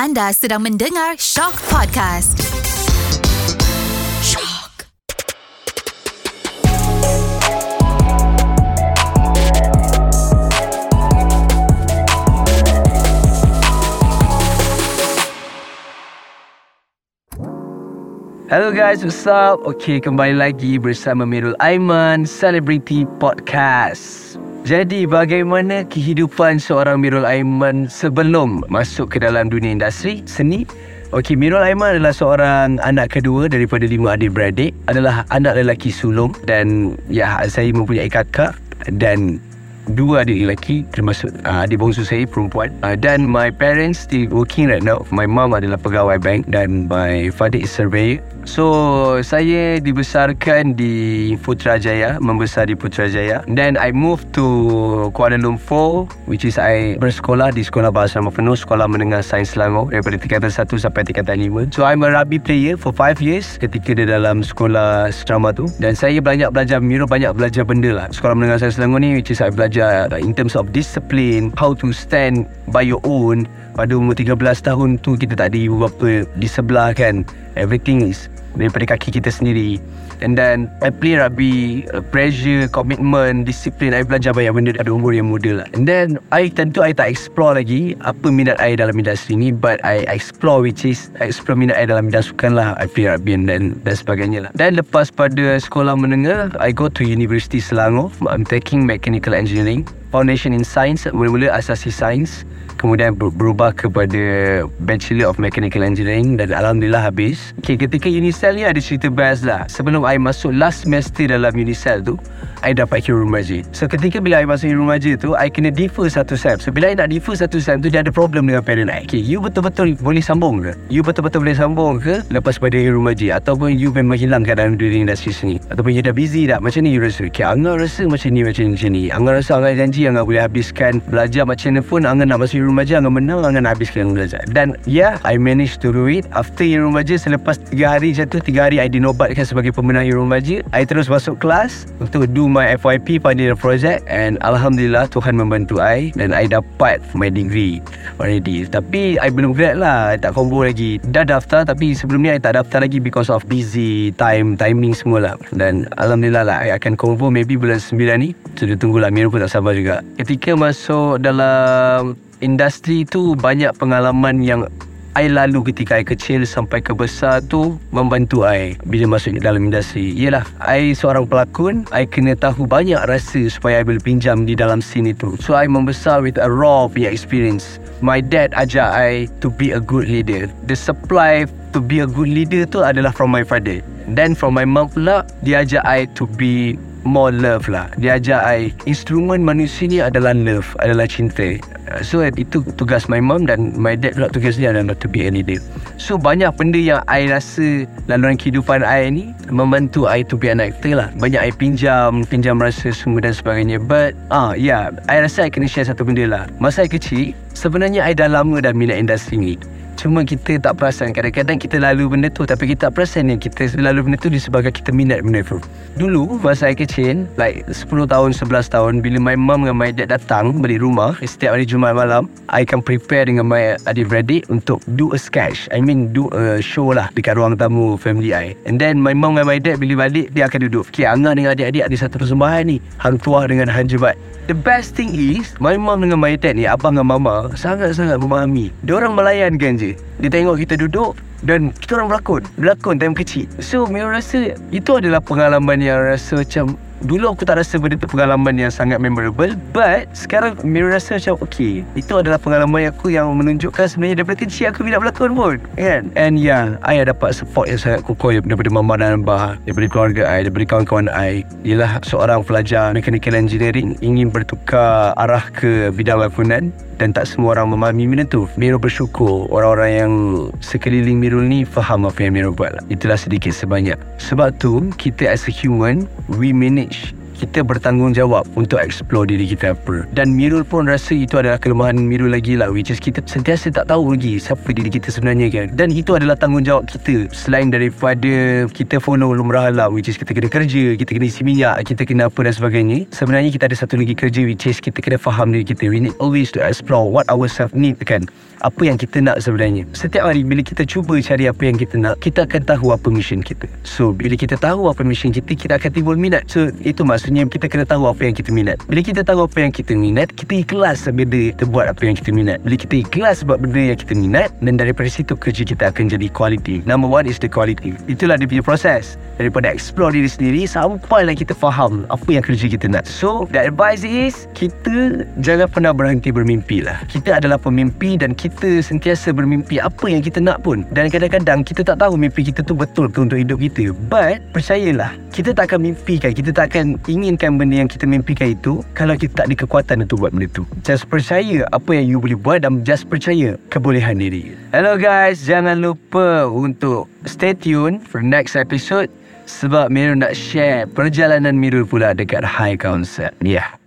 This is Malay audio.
Anda sedang mendengar Shock Podcast. Shock. Hello guys, what's up? Okay, kembali lagi bersama Mirul Aiman Celebrity Podcast. Jadi, bagaimana kehidupan seorang Mirul Aiman sebelum masuk ke dalam dunia industri seni? Okey, Mirul Aiman adalah seorang anak kedua daripada lima adik-beradik. Adalah anak lelaki sulung dan ya, saya mempunyai kakak dan dua adik lelaki termasuk uh, adik bongsu saya perempuan. Uh, dan my parents still working right now. My mom adalah pegawai bank dan my father is surveyor. So saya dibesarkan di Putrajaya membesar di Putrajaya. Then I moved to Kuala Lumpur which is I bersekolah di Sekolah Bahasa Nama Penuh Sekolah Menengah Sains Selangor daripada tingkatan 1 sampai tingkatan 5 so I'm a rugby player for 5 years ketika di dalam sekolah asrama tu. Dan saya banyak belajar Miro banyak belajar benda lah. Sekolah Menengah Sains Selangor ni which is I belajar belajar in terms of discipline how to stand by your own. Pada umur 13 tahun tu kita tak ada ibu bapa di sebelah kan everything is daripada kaki kita sendiri. And then I play rugby uh, pressure commitment disiplin I belajar banyak benda pada umur yang muda lah. And then I tentu I tak explore lagi apa minat I dalam industri ni but I explore which is I explore minat I dalam bidang sukan lah. I play rugby and then dan sebagainya lah. Dan lepas pada sekolah menengah I go to University Selangor. I'm taking mechanical engineering foundation in science mula-mula asasi sains kemudian berubah kepada Bachelor of Mechanical Engineering dan Alhamdulillah habis. Okay, ketika Unicell ni ada cerita best lah. Sebelum I masuk last semester dalam Unicell tu I dapat kira rumaja so ketika bila I masuk kira rumaja tu I kena defer satu sem. So bila I nak defer satu sem tu dia ada problem dengan parent I okay, you betul-betul boleh sambung ke? You betul-betul boleh sambung ke lepas pada kira rumaja ataupun you memang hilang keadaan dunia industri seni ataupun you dah busy dah macam ni you rasa? Okay, Angga rasa macam ni macam ni macam ni. Angga rasa Angga janji Angga boleh habiskan. Belajar macam ni pun Angga nak masuk remaja Angga menang Angga nak habiskan belajar dan yeah I managed to do it. After remaja selepas 3 hari macam tu 3 hari I dinobatkan sebagai pemenang remaja I terus masuk kelas untuk do my FYP year project. And Alhamdulillah Tuhan membantu I dan I dapat my degree already. Tapi I belum grad lah. I tak combo lagi. Dah daftar tapi sebelum ni I tak daftar lagi because of busy time timing semua lah. Dan Alhamdulillah lah I akan combo maybe bulan 9 ni. So dia tunggulah. Miru pun tak sabar juga ketika masuk dalam industri tu banyak pengalaman yang I lalu ketika I kecil sampai ke besar tu membantu I bila masuk dalam industri. Yelah, I seorang pelakon, I kena tahu banyak rasa supaya I boleh pinjam di dalam scene itu. So, I membesar with a raw punya experience. My dad ajar I to be a good leader. The supply to be a good leader tu adalah from my father. Then from my mom pula, dia ajar I to be more love lah. Dia ajar I Instrumen manusia ni adalah love Adalah cinta. So itu tugas my mom Dan my dad pula tugas dia adalah To be a leader So banyak benda yang I rasa Laluan kehidupan I ni Membantu I to be an actor lah. Banyak I pinjam Pinjam rasa semua dan sebagainya. But ah yeah I rasa I kena share satu benda lah. Masa I kecil Sebenarnya I dah lama dah minat industri ni Cuma kita tak perasan. Kadang-kadang kita lalu benda tu Tapi kita tak perasan yang kita lalu benda tu Disebabkan kita minat benda tu. Dulu masa saya kecil Like 10 tahun 11 tahun Bila my mom dengan my dad datang Balik rumah Setiap hari Jumaat malam I akan prepare dengan my adik-beradik Untuk do a sketch. I mean do a show lah Dekat ruang tamu family I. And then my mom dengan my dad Bila balik Dia akan duduk. Okay Angah dengan adik-adik Ada satu persembahan ni. Hang tuah dengan Han Jebat. The best thing is My mom dengan my dad ni Abang dengan mama Sangat-sangat memahami. Dia orang melayankan je Dia tengok kita duduk Dan kita orang berlakon. Berlakon time kecil. So Mira rasa Itu adalah pengalaman yang rasa macam Dulu aku tak rasa benda tu pengalaman yang sangat memorable But Sekarang Mira rasa macam Okay Itu adalah pengalaman aku yang menunjukkan Sebenarnya daripada kecil aku minat berlakon pun Kan? And yeah I dapat support yang sangat kukuh Daripada mama dan abah Daripada keluarga I Daripada kawan-kawan I. Ialah seorang pelajar Mechanical Engineering Ingin bertukar arah ke bidang lakonan dan tak semua orang memahami benda tu. Miro bersyukur orang-orang yang sekeliling Miro ni faham apa yang Miro buat lah. itulah sedikit sebanyak. Sebab tu kita as a human we manage kita bertanggungjawab untuk explore diri kita apa. Dan Mirul pun rasa itu adalah kelemahan Mirul lagi lah which is kita sentiasa tak tahu lagi siapa diri kita sebenarnya kan. Dan itu adalah tanggungjawab kita selain daripada kita follow lumrah alam which is kita kena kerja, kita kena isi minyak, kita kena apa dan sebagainya. Sebenarnya kita ada satu lagi kerja which is kita kena faham diri kita. We need always to explore what ourselves need kan. Apa yang kita nak sebenarnya. Setiap hari bila kita cuba cari apa yang kita nak, kita akan tahu apa mission kita. So bila kita tahu apa mission kita, kita akan timbul minat. So itu maksudnya kita kena tahu apa yang kita minat. Bila kita tahu apa yang kita minat, kita ikhlas benda kita buat apa yang kita minat. Bila kita ikhlas buat benda yang kita minat, dan daripada situ kerja kita akan jadi quality. Number one is the quality. Itulah dia punya proses. Daripada explore diri sendiri sampailah kita faham apa yang kerja kita nak. So, the advice is kita jangan pernah berhenti bermimpi lah. Kita adalah pemimpi dan kita sentiasa bermimpi apa yang kita nak pun. Dan kadang-kadang kita tak tahu mimpi kita tu betul ke untuk hidup kita. But, percayalah, kita tak akan mimpikan, kita tak akan inginkan benda yang kita mimpikan itu kalau kita tak ada kekuatan untuk buat benda tu. Just percaya apa yang you boleh buat dan just percaya kebolehan diri. Hello guys, jangan lupa untuk stay tune for next episode sebab Mirul nak share perjalanan Mirul pula dekat High Concept. Yeah.